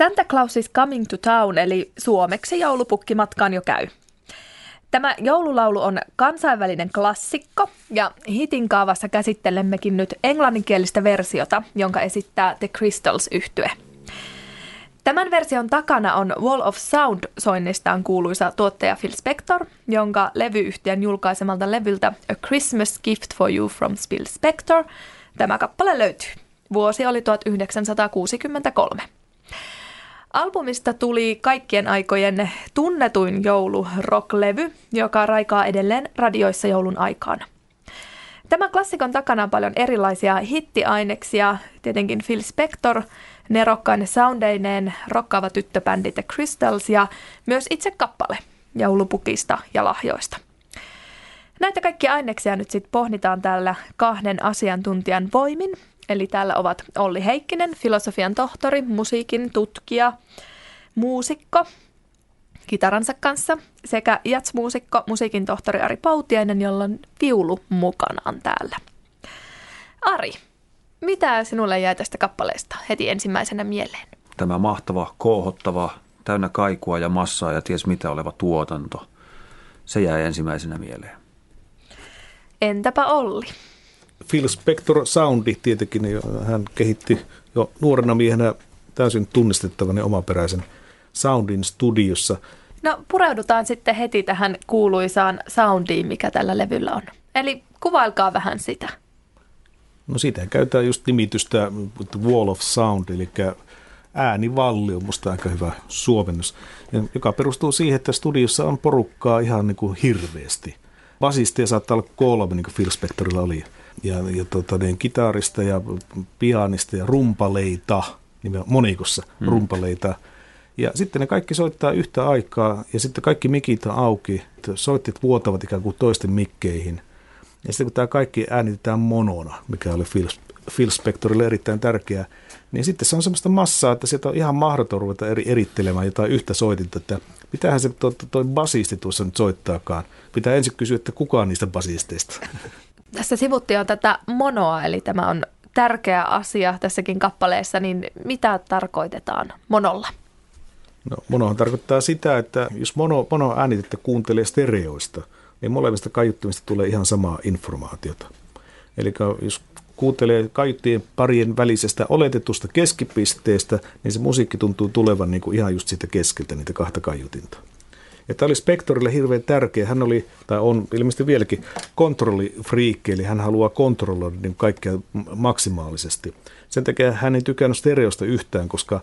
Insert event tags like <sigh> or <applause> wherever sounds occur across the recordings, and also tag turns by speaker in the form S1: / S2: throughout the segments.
S1: Santa Claus is coming to town, eli suomeksi joulupukki matkaan jo käy. Tämä joululaulu on kansainvälinen klassikko ja hitin kaavassa käsittelemmekin nyt englanninkielistä versiota, jonka esittää The Crystals yhtye. Tämän version takana on Wall of Sound soinnistaan kuuluisa tuottaja Phil Spector, jonka levyyhtiön julkaisemalta levyltä A Christmas Gift for You from Phil Spector tämä kappale löytyy. Vuosi oli 1963. Albumista tuli kaikkien aikojen tunnetuin joulurocklevy, joka raikaa edelleen radioissa joulun aikana. Tämä klassikon takana on paljon erilaisia hittiaineksia, tietenkin Phil Spector, nerokkainen soundeineen, rokkaava tyttöbändi The Crystals ja myös itse kappale joulupukista ja lahjoista. Näitä kaikki aineksia nyt sitten pohditaan täällä kahden asiantuntijan voimin Eli täällä ovat Olli Heikkinen, filosofian tohtori, musiikin tutkija, muusikko kitaransa kanssa sekä jatsmuusikko, musiikin tohtori Ari Pautiainen, jolla on viulu mukanaan täällä. Ari, mitä sinulle jäi tästä kappaleesta heti ensimmäisenä mieleen?
S2: Tämä mahtava, koohottava, täynnä kaikua ja massaa ja ties mitä oleva tuotanto. Se jäi ensimmäisenä mieleen.
S1: Entäpä Olli?
S3: Phil Spector Soundi tietenkin, hän kehitti jo nuorena miehenä täysin tunnistettavan ja omaperäisen soundin studiossa.
S1: No pureudutaan sitten heti tähän kuuluisaan soundiin, mikä tällä levyllä on. Eli kuvailkaa vähän sitä.
S3: No siitä käytetään just nimitystä Wall of Sound, eli äänivalli on musta aika hyvä suomennus, joka perustuu siihen, että studiossa on porukkaa ihan niin kuin hirveästi. Basisteja saattaa olla kolme, niin kuin Phil Spectorilla oli ja, ja tota, niin, kitarista ja pianista ja rumpaleita, monikossa hmm. rumpaleita. Ja sitten ne kaikki soittaa yhtä aikaa ja sitten kaikki mikit on auki. Soittit vuotavat ikään kuin toisten mikkeihin. Ja sitten kun tämä kaikki äänitetään monona, mikä oli Phil, Phil Spectorille erittäin tärkeää, niin sitten se on semmoista massaa, että sieltä on ihan mahdoton ruveta eri, erittelemään jotain yhtä soitinta, että mitähän se toi, toi basisti tuossa nyt soittaakaan. Pitää ensin kysyä, että kuka on niistä basisteista.
S1: Tässä sivuttiin jo tätä monoa, eli tämä on tärkeä asia tässäkin kappaleessa, niin mitä tarkoitetaan monolla?
S3: No, monohan tarkoittaa sitä, että jos mono, mono äänitettä kuuntelee stereoista, niin molemmista kaiuttimista tulee ihan samaa informaatiota. Eli jos kuuntelee kaiuttien parien välisestä oletetusta keskipisteestä, niin se musiikki tuntuu tulevan niin kuin ihan just siitä keskeltä niitä kahta kaiutinta. Ja tämä oli Spektorille hirveän tärkeä. Hän oli, tai on ilmeisesti vieläkin, kontrollifriikki, eli hän haluaa kontrolloida niin kaikkea maksimaalisesti. Sen takia hän ei tykännyt stereosta yhtään, koska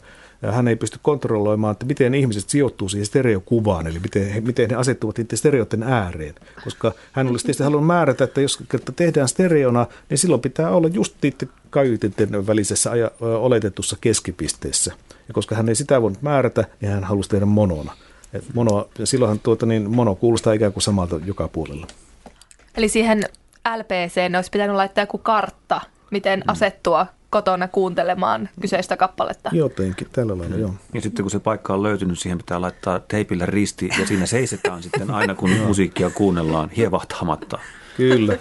S3: hän ei pysty kontrolloimaan, että miten ihmiset sijoittuu siihen stereokuvaan, eli miten, miten he asettuvat niiden stereoiden ääreen. Koska hän olisi tietysti halunnut määrätä, että jos tehdään stereona, niin silloin pitää olla just niiden kaiutinten välisessä oletetussa keskipisteessä. Ja koska hän ei sitä voinut määrätä, niin hän halusi tehdä monona. Et mono, silloinhan tuota, niin mono kuulostaa ikään kuin samalta joka puolella.
S1: Eli siihen LPC olisi pitänyt laittaa joku kartta, miten mm. asettua kotona kuuntelemaan kyseistä kappaletta.
S3: Jotenkin, tällä lailla, joo.
S2: Ja sitten kun se paikka on löytynyt, siihen pitää laittaa teipillä risti ja siinä <laughs> seisetään sitten aina, kun musiikkia kuunnellaan hievahtamatta.
S3: Kyllä.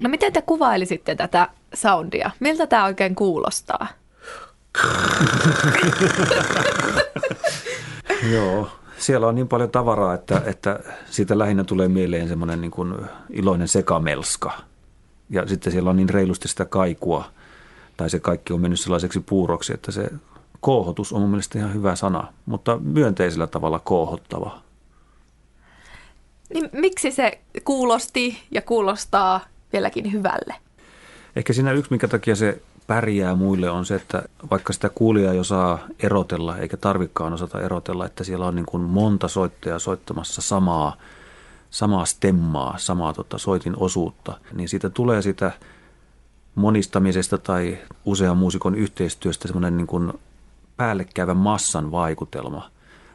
S1: No miten te kuvailisitte tätä soundia? Miltä tämä oikein kuulostaa? <laughs>
S2: Joo, siellä on niin paljon tavaraa, että, että siitä lähinnä tulee mieleen semmoinen niin kuin iloinen sekamelska. Ja sitten siellä on niin reilusti sitä kaikua, tai se kaikki on mennyt sellaiseksi puuroksi, että se koohotus on mun mielestä ihan hyvä sana, mutta myönteisellä tavalla koohottava.
S1: Niin miksi se kuulosti ja kuulostaa vieläkin hyvälle?
S2: Ehkä siinä yksi, minkä takia se pärjää muille on se, että vaikka sitä kuulijaa jo saa erotella, eikä tarvikkaan osata erotella, että siellä on niin kuin monta soittajaa soittamassa samaa, samaa stemmaa, samaa tota, soitin osuutta, niin siitä tulee sitä monistamisesta tai usean muusikon yhteistyöstä semmoinen niin kuin päällekkäivän massan vaikutelma.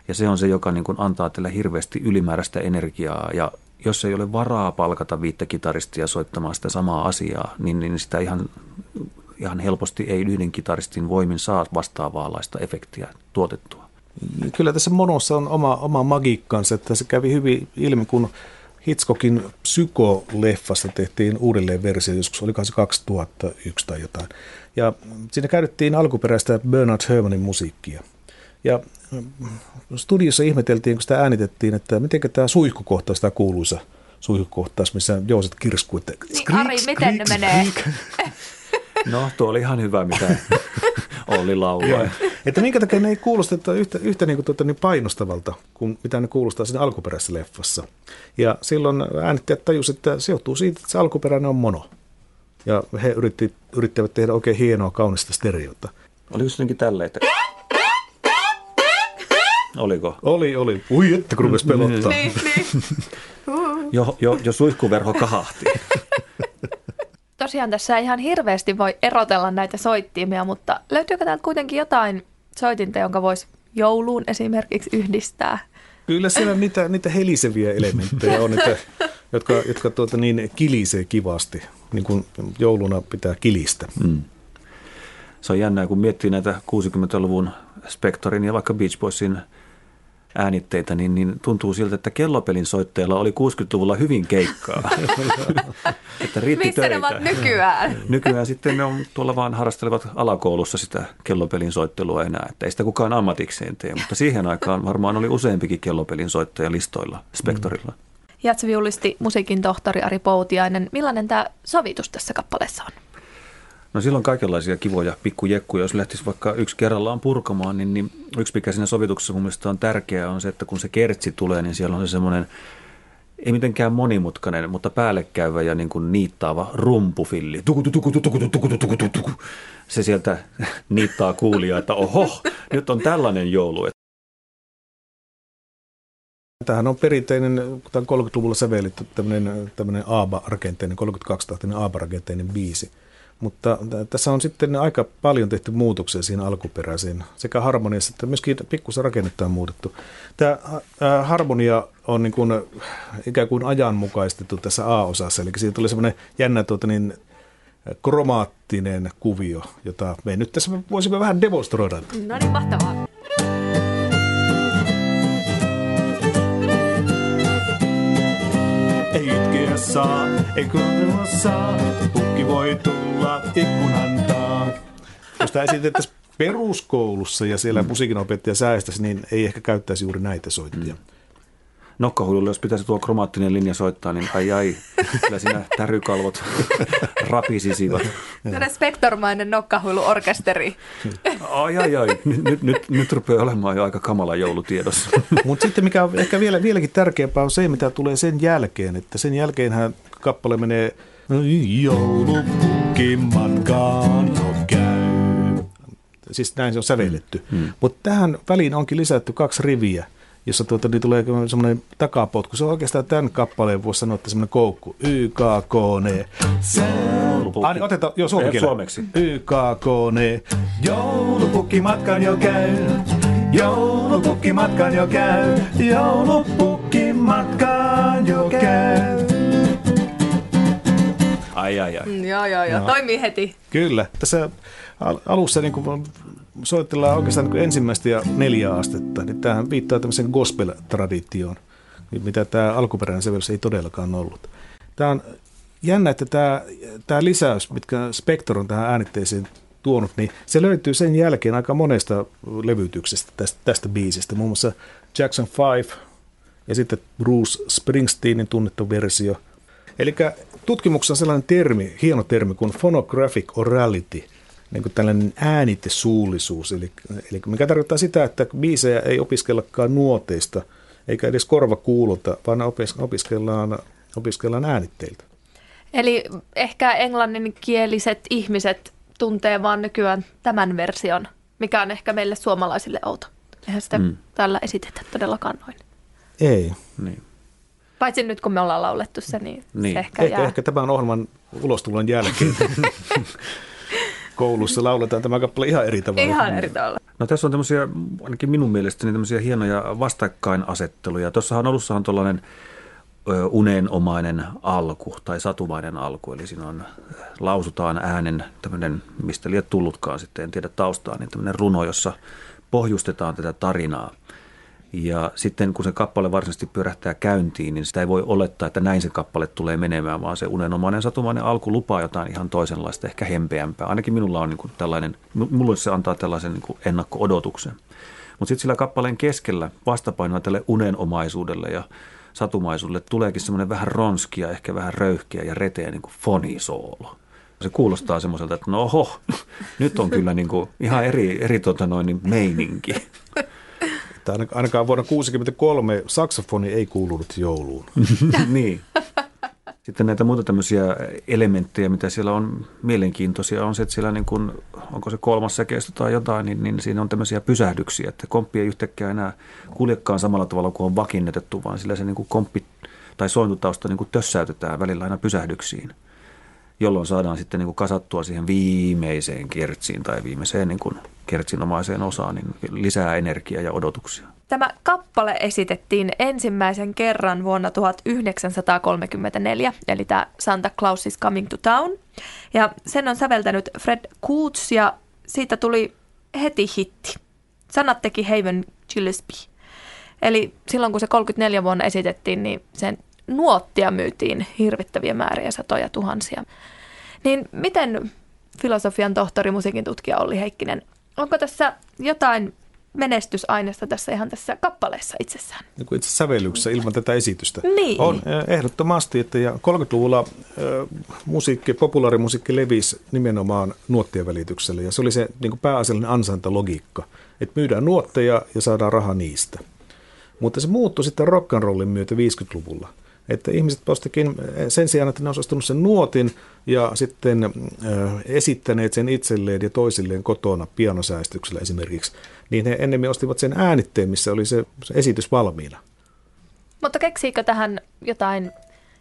S2: Ja se on se, joka niin kuin antaa teille hirveästi ylimääräistä energiaa ja jos ei ole varaa palkata viittä kitaristia soittamaan sitä samaa asiaa, niin, niin sitä ihan ihan helposti ei yhden kitaristin voimin saa vastaavaanlaista efektiä tuotettua.
S3: Kyllä tässä monossa on oma, oma magiikkansa, että se kävi hyvin ilmi, kun Hitchcockin Psyko-leffasta tehtiin uudelleen versio, joskus olikohan se 2001 tai jotain. Ja siinä käytettiin alkuperäistä Bernard Herrmannin musiikkia. Ja studiossa ihmeteltiin, kun sitä äänitettiin, että miten tämä suihkukohtaus, tämä kuuluisa suihkukohtaus, missä jouset kirskuu. Että
S1: niin, Ari, miten ne menee? <laughs>
S2: No, tuo oli ihan hyvä, mitä <laughs> oli laulaa.
S3: että minkä takia ne ei kuulosta yhtä, yhtä niin kuin, tuota, niin painostavalta kuin mitä ne kuulostaa siinä alkuperäisessä leffassa. Ja silloin äänittäjät tajusivat, että se johtuu siitä, että se alkuperäinen on mono. Ja he yritti, yrittivät tehdä oikein hienoa, kaunista stereota.
S2: Oliko se jotenkin tälleen, että... Oliko?
S3: Oli, oli. Ui, että kun rupesi pelottaa.
S1: niin, niin.
S2: jo, jo, jo suihkuverho kahahti. <laughs>
S1: Tosiaan tässä ei ihan hirveästi voi erotella näitä soittimia, mutta löytyykö täältä kuitenkin jotain soitinta, jonka voisi jouluun esimerkiksi yhdistää?
S3: Kyllä siellä niitä, niitä heliseviä elementtejä on, niitä, <laughs> jotka, jotka tuota niin kilisee kivasti, niin kuin jouluna pitää kilistä. Mm.
S2: Se on jännää, kun miettii näitä 60-luvun Spectorin ja vaikka Beach Boysin äänitteitä, niin, niin tuntuu siltä, että kellopelin soitteella oli 60-luvulla hyvin keikkaa. <laughs>
S1: että riitti Missä töitä. ne ovat nykyään? <laughs>
S2: nykyään sitten ne on tuolla vaan harrastelevat alakoulussa sitä kellopelin soittelua enää. Että ei sitä kukaan ammatikseen tee, mutta siihen aikaan varmaan oli useampikin kellopelin soittaja listoilla Spektorilla. Mm.
S1: Jatseviulisti musiikin tohtori Ari Poutiainen. Millainen tämä sovitus tässä kappaleessa on?
S2: No silloin kaikenlaisia kivoja pikkujekkuja. Jos lähtisi vaikka yksi kerrallaan purkamaan, niin, niin yksi mikä siinä sovituksessa mun mielestä on tärkeää on se, että kun se kertsi tulee, niin siellä on se semmoinen ei mitenkään monimutkainen, mutta päällekkäyvä ja niin kuin niittaava rumpufilli. Tuku, tuku, tuku, tuku, tuku. Se sieltä <laughs> niittaa kuulia, että oho, nyt on tällainen joulu.
S3: Tämähän on perinteinen, kun 30-luvulla sävelletty tämmöinen, tämmöinen ABA-rakenteinen, 32-tahtinen ABA-rakenteinen biisi. Mutta tässä on sitten aika paljon tehty muutoksia siinä alkuperäiseen, sekä harmoniassa että myöskin pikkusen rakennetta on muutettu. Tämä harmonia on niin kuin, ikään kuin ajanmukaistettu tässä A-osassa, eli siitä tuli semmoinen jännä tuota, niin, kromaattinen kuvio, jota me nyt tässä voisimme vähän demonstroida.
S1: No niin, mahtavaa.
S3: Saa, ei saa, pukki voi tulla ikkunan taa. Jos tämä esitettäisiin peruskoulussa ja siellä musiikinopettaja säästäisi, niin ei ehkä käyttäisi juuri näitä soittia. Mm
S2: nokkahuilulle, jos pitäisi tuo kromaattinen linja soittaa, niin ai ai, kyllä siinä tärykalvot <laughs> rapisisivat.
S1: Tällainen spektormainen nokkahuiluorkesteri.
S2: Ai ai ai, nyt, nyt, nyt, nyt rupeaa olemaan jo aika kamala joulutiedossa. <laughs>
S3: Mutta sitten mikä on ehkä vielä, vieläkin tärkeämpää on se, mitä tulee sen jälkeen, että sen jälkeenhän kappale menee joulupukki matkaan no käy. Siis näin se on sävelletty. Mm. Mutta tähän väliin onkin lisätty kaksi riviä jossa tuota, niin tulee semmoinen takapotku. Se on oikeastaan tämän kappaleen, voisi sanoa, että semmoinen koukku. Y, K, K, N. Ah, otetaan, joo,
S2: suomeksi.
S3: Y, K, K, N. Joulupukki matkan jo käy. Joulupukki matkan jo käy. Joulupukki matkan jo käy.
S2: Ai, ai, ai.
S1: Mm, joo, joo, joo. Toimii heti.
S3: Kyllä. Tässä alussa niin kuin soitellaan oikeastaan niin ensimmäistä ja neljä astetta, niin tämähän viittaa tämmöiseen gospel-traditioon, mitä tämä alkuperäinen sävellys ei todellakaan ollut. Tämä on jännä, että tämä, tämä lisäys, mitkä Spector on tähän äänitteeseen tuonut, niin se löytyy sen jälkeen aika monesta levytyksestä tästä, tästä biisistä. Muun muassa Jackson 5 ja sitten Bruce Springsteenin tunnettu versio. Eli tutkimuksessa on sellainen termi, hieno termi kuin phonographic orality – niin kuin tällainen äänitesuullisuus, eli, eli mikä tarkoittaa sitä, että biisejä ei opiskellakaan nuoteista, eikä edes korva kuulota, vaan opiskellaan, opiskellaan äänitteiltä.
S1: Eli ehkä englanninkieliset ihmiset tuntee vaan nykyään tämän version, mikä on ehkä meille suomalaisille outo. Eihän sitä mm. tällä esitetä todellakaan noin.
S3: Ei.
S2: Niin.
S1: Paitsi nyt kun me ollaan laulettu se, niin, niin. se ehkä
S3: ehkä,
S1: jää.
S3: ehkä tämän ohjelman ulostulon jälkeen. <laughs> koulussa lauletaan tämä kappale ihan eri tavalla.
S1: Ihan eri tavalla.
S2: No tässä on tämmöisiä, ainakin minun mielestäni tämmöisiä hienoja vastakkainasetteluja. Tuossahan alussa on tuollainen unenomainen alku tai satumainen alku, eli siinä on, lausutaan äänen tämmöinen, mistä liian tullutkaan sitten, en tiedä taustaa, niin tämmöinen runo, jossa pohjustetaan tätä tarinaa – ja sitten kun se kappale varsinaisesti pyörähtää käyntiin, niin sitä ei voi olettaa, että näin se kappale tulee menemään, vaan se unenomainen satumainen alku lupaa jotain ihan toisenlaista, ehkä hempeämpää. Ainakin minulla on niin kuin tällainen, mulle se antaa tällaisen niin kuin ennakko-odotuksen. Mutta sitten sillä kappaleen keskellä vastapainoa tälle unenomaisuudelle ja satumaisuudelle tuleekin semmoinen vähän ronskia, ehkä vähän röyhkeä ja reteä niin kuin fonisoolo. Se kuulostaa semmoiselta, että no oho, nyt on kyllä niin kuin ihan eri, eri tota noin, niin meininki. <laughs>
S3: Että ainakaan vuonna 1963 saksofoni ei kuulunut jouluun. <laughs>
S2: niin. Sitten näitä muita tämmöisiä elementtejä, mitä siellä on mielenkiintoisia, on se, että siellä niin kuin, onko se kolmas säkeistö tai jotain, niin, niin siinä on tämmöisiä pysähdyksiä, että komppi ei yhtäkkiä enää kuljekaan samalla tavalla kuin on vakinnetettu, vaan sillä se niin kuin komppi tai sointutausta niin kuin tössäytetään välillä aina pysähdyksiin, jolloin saadaan sitten niin kuin kasattua siihen viimeiseen kertsiin tai viimeiseen niin kuin kertsinomaiseen osaan niin lisää energiaa ja odotuksia.
S1: Tämä kappale esitettiin ensimmäisen kerran vuonna 1934, eli tämä Santa Claus is Coming to Town. Ja sen on säveltänyt Fred Coots ja siitä tuli heti hitti. Sanat teki Haven Gillespie. Eli silloin kun se 34 vuonna esitettiin, niin sen nuottia myytiin hirvittäviä määriä, satoja tuhansia. Niin miten filosofian tohtori, musiikin tutkija Olli Heikkinen, onko tässä jotain menestysaineesta tässä ihan tässä kappaleessa itsessään.
S3: Niin kuin itse sävellyksessä ilman tätä esitystä.
S1: Niin.
S3: On eh, ehdottomasti, että ja 30-luvulla äh, musiikki, populaarimusiikki levisi nimenomaan nuottien välityksellä ja se oli se niin kuin pääasiallinen ansantalogiikka, että myydään nuotteja ja saadaan raha niistä. Mutta se muuttui sitten rock'n'rollin myötä 50-luvulla – että ihmiset postikin sen sijaan, että ne olisi sen nuotin ja sitten äh, esittäneet sen itselleen ja toisilleen kotona pianosäästyksellä esimerkiksi, niin he ennemmin ostivat sen äänitteen, missä oli se, se esitys valmiina.
S1: Mutta keksiikö tähän jotain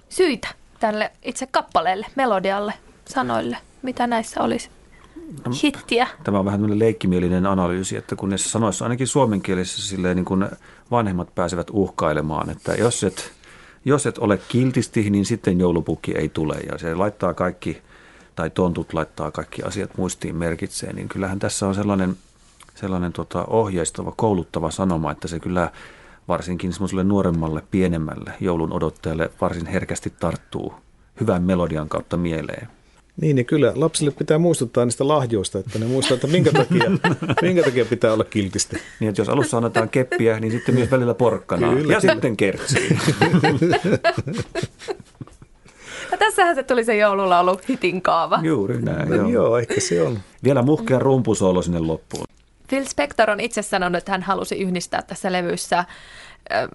S1: syitä tälle itse kappaleelle, melodialle, sanoille? Mitä näissä olisi? No, hittiä.
S2: Tämä on vähän leikkimielinen analyysi, että kun näissä sanoissa ainakin suomenkielisessä silleen niin kuin vanhemmat pääsevät uhkailemaan, että jos et jos et ole kiltisti, niin sitten joulupukki ei tule ja se laittaa kaikki, tai tontut laittaa kaikki asiat muistiin merkitsee, niin kyllähän tässä on sellainen, sellainen tota ohjeistava, kouluttava sanoma, että se kyllä varsinkin semmoiselle nuoremmalle, pienemmälle joulun odottajalle varsin herkästi tarttuu hyvän melodian kautta mieleen.
S3: Niin, niin kyllä lapsille pitää muistuttaa niistä lahjoista, että ne muistaa, että minkä takia, <laughs> minkä takia pitää olla kiltisti.
S2: Niin, että jos alussa annetaan keppiä, niin sitten myös välillä porkkana kyllä, ja kyllä. sitten kertsiin. <laughs>
S1: Ja tässähän se tuli se joululaulu hitin kaava.
S2: Juuri näin, no,
S3: joo. joo. ehkä se on.
S2: Vielä muhkea rumpusoolo sinne loppuun.
S1: Phil Spector on itse sanonut, että hän halusi yhdistää tässä levyssä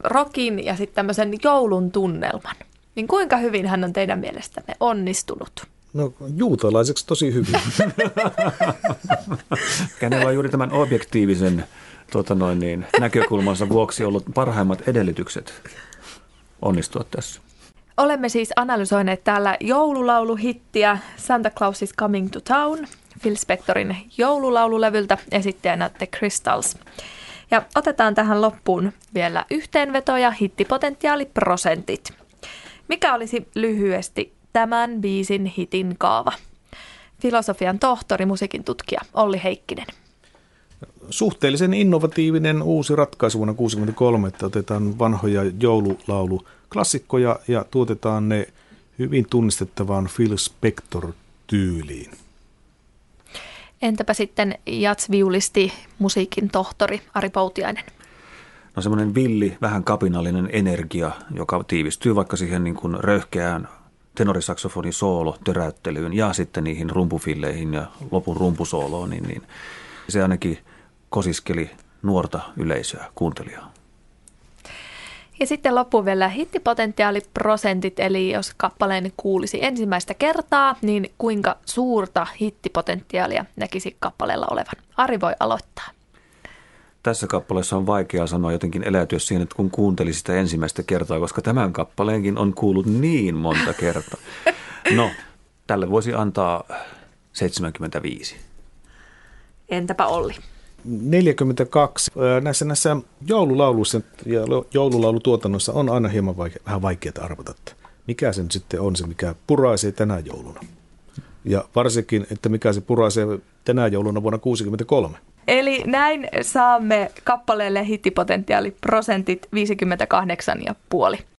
S1: rockin ja sitten tämmöisen joulun tunnelman. Niin kuinka hyvin hän on teidän mielestänne onnistunut?
S3: No juutalaiseksi tosi hyvin. <laughs>
S2: Känellä on juuri tämän objektiivisen tuota noin niin, näkökulmansa vuoksi ollut parhaimmat edellytykset onnistua tässä.
S1: Olemme siis analysoineet täällä joululauluhittiä Santa Claus is Coming to Town, Phil Spectorin joululaululevyltä esittäjänä The Crystals. Ja otetaan tähän loppuun vielä yhteenveto ja hittipotentiaaliprosentit. Mikä olisi lyhyesti tämän biisin hitin kaava. Filosofian tohtori, musiikin tutkija Olli Heikkinen.
S3: Suhteellisen innovatiivinen uusi ratkaisu vuonna 1963, että otetaan vanhoja joululaulu klassikkoja ja tuotetaan ne hyvin tunnistettavaan Phil Spector-tyyliin.
S1: Entäpä sitten jatsviulisti, musiikin tohtori Ari Poutiainen?
S2: No semmoinen villi, vähän kapinallinen energia, joka tiivistyy vaikka siihen niin kuin röyhkeään tenorisaksofonin soolo töräyttelyyn ja sitten niihin rumpufilleihin ja lopun rumpusooloon, niin, niin se ainakin kosiskeli nuorta yleisöä, kuuntelijaa.
S1: Ja sitten loppuun vielä hittipotentiaaliprosentit, eli jos kappaleen kuulisi ensimmäistä kertaa, niin kuinka suurta hittipotentiaalia näkisi kappaleella olevan? Ari voi aloittaa
S2: tässä kappaleessa on vaikea sanoa jotenkin eläytyä siihen, että kun kuunteli sitä ensimmäistä kertaa, koska tämän kappaleenkin on kuullut niin monta kertaa. No, tälle voisi antaa 75.
S1: Entäpä Olli?
S3: 42. Näissä, näissä joululauluissa ja joululaulutuotannossa on aina hieman vaike- vähän vaikeaa arvata, että mikä se nyt sitten on se, mikä puraisee tänä jouluna. Ja varsinkin, että mikä se puraisee tänä jouluna vuonna 1963.
S1: Eli näin saamme kappaleelle hittipotentiaaliprosentit 58,5.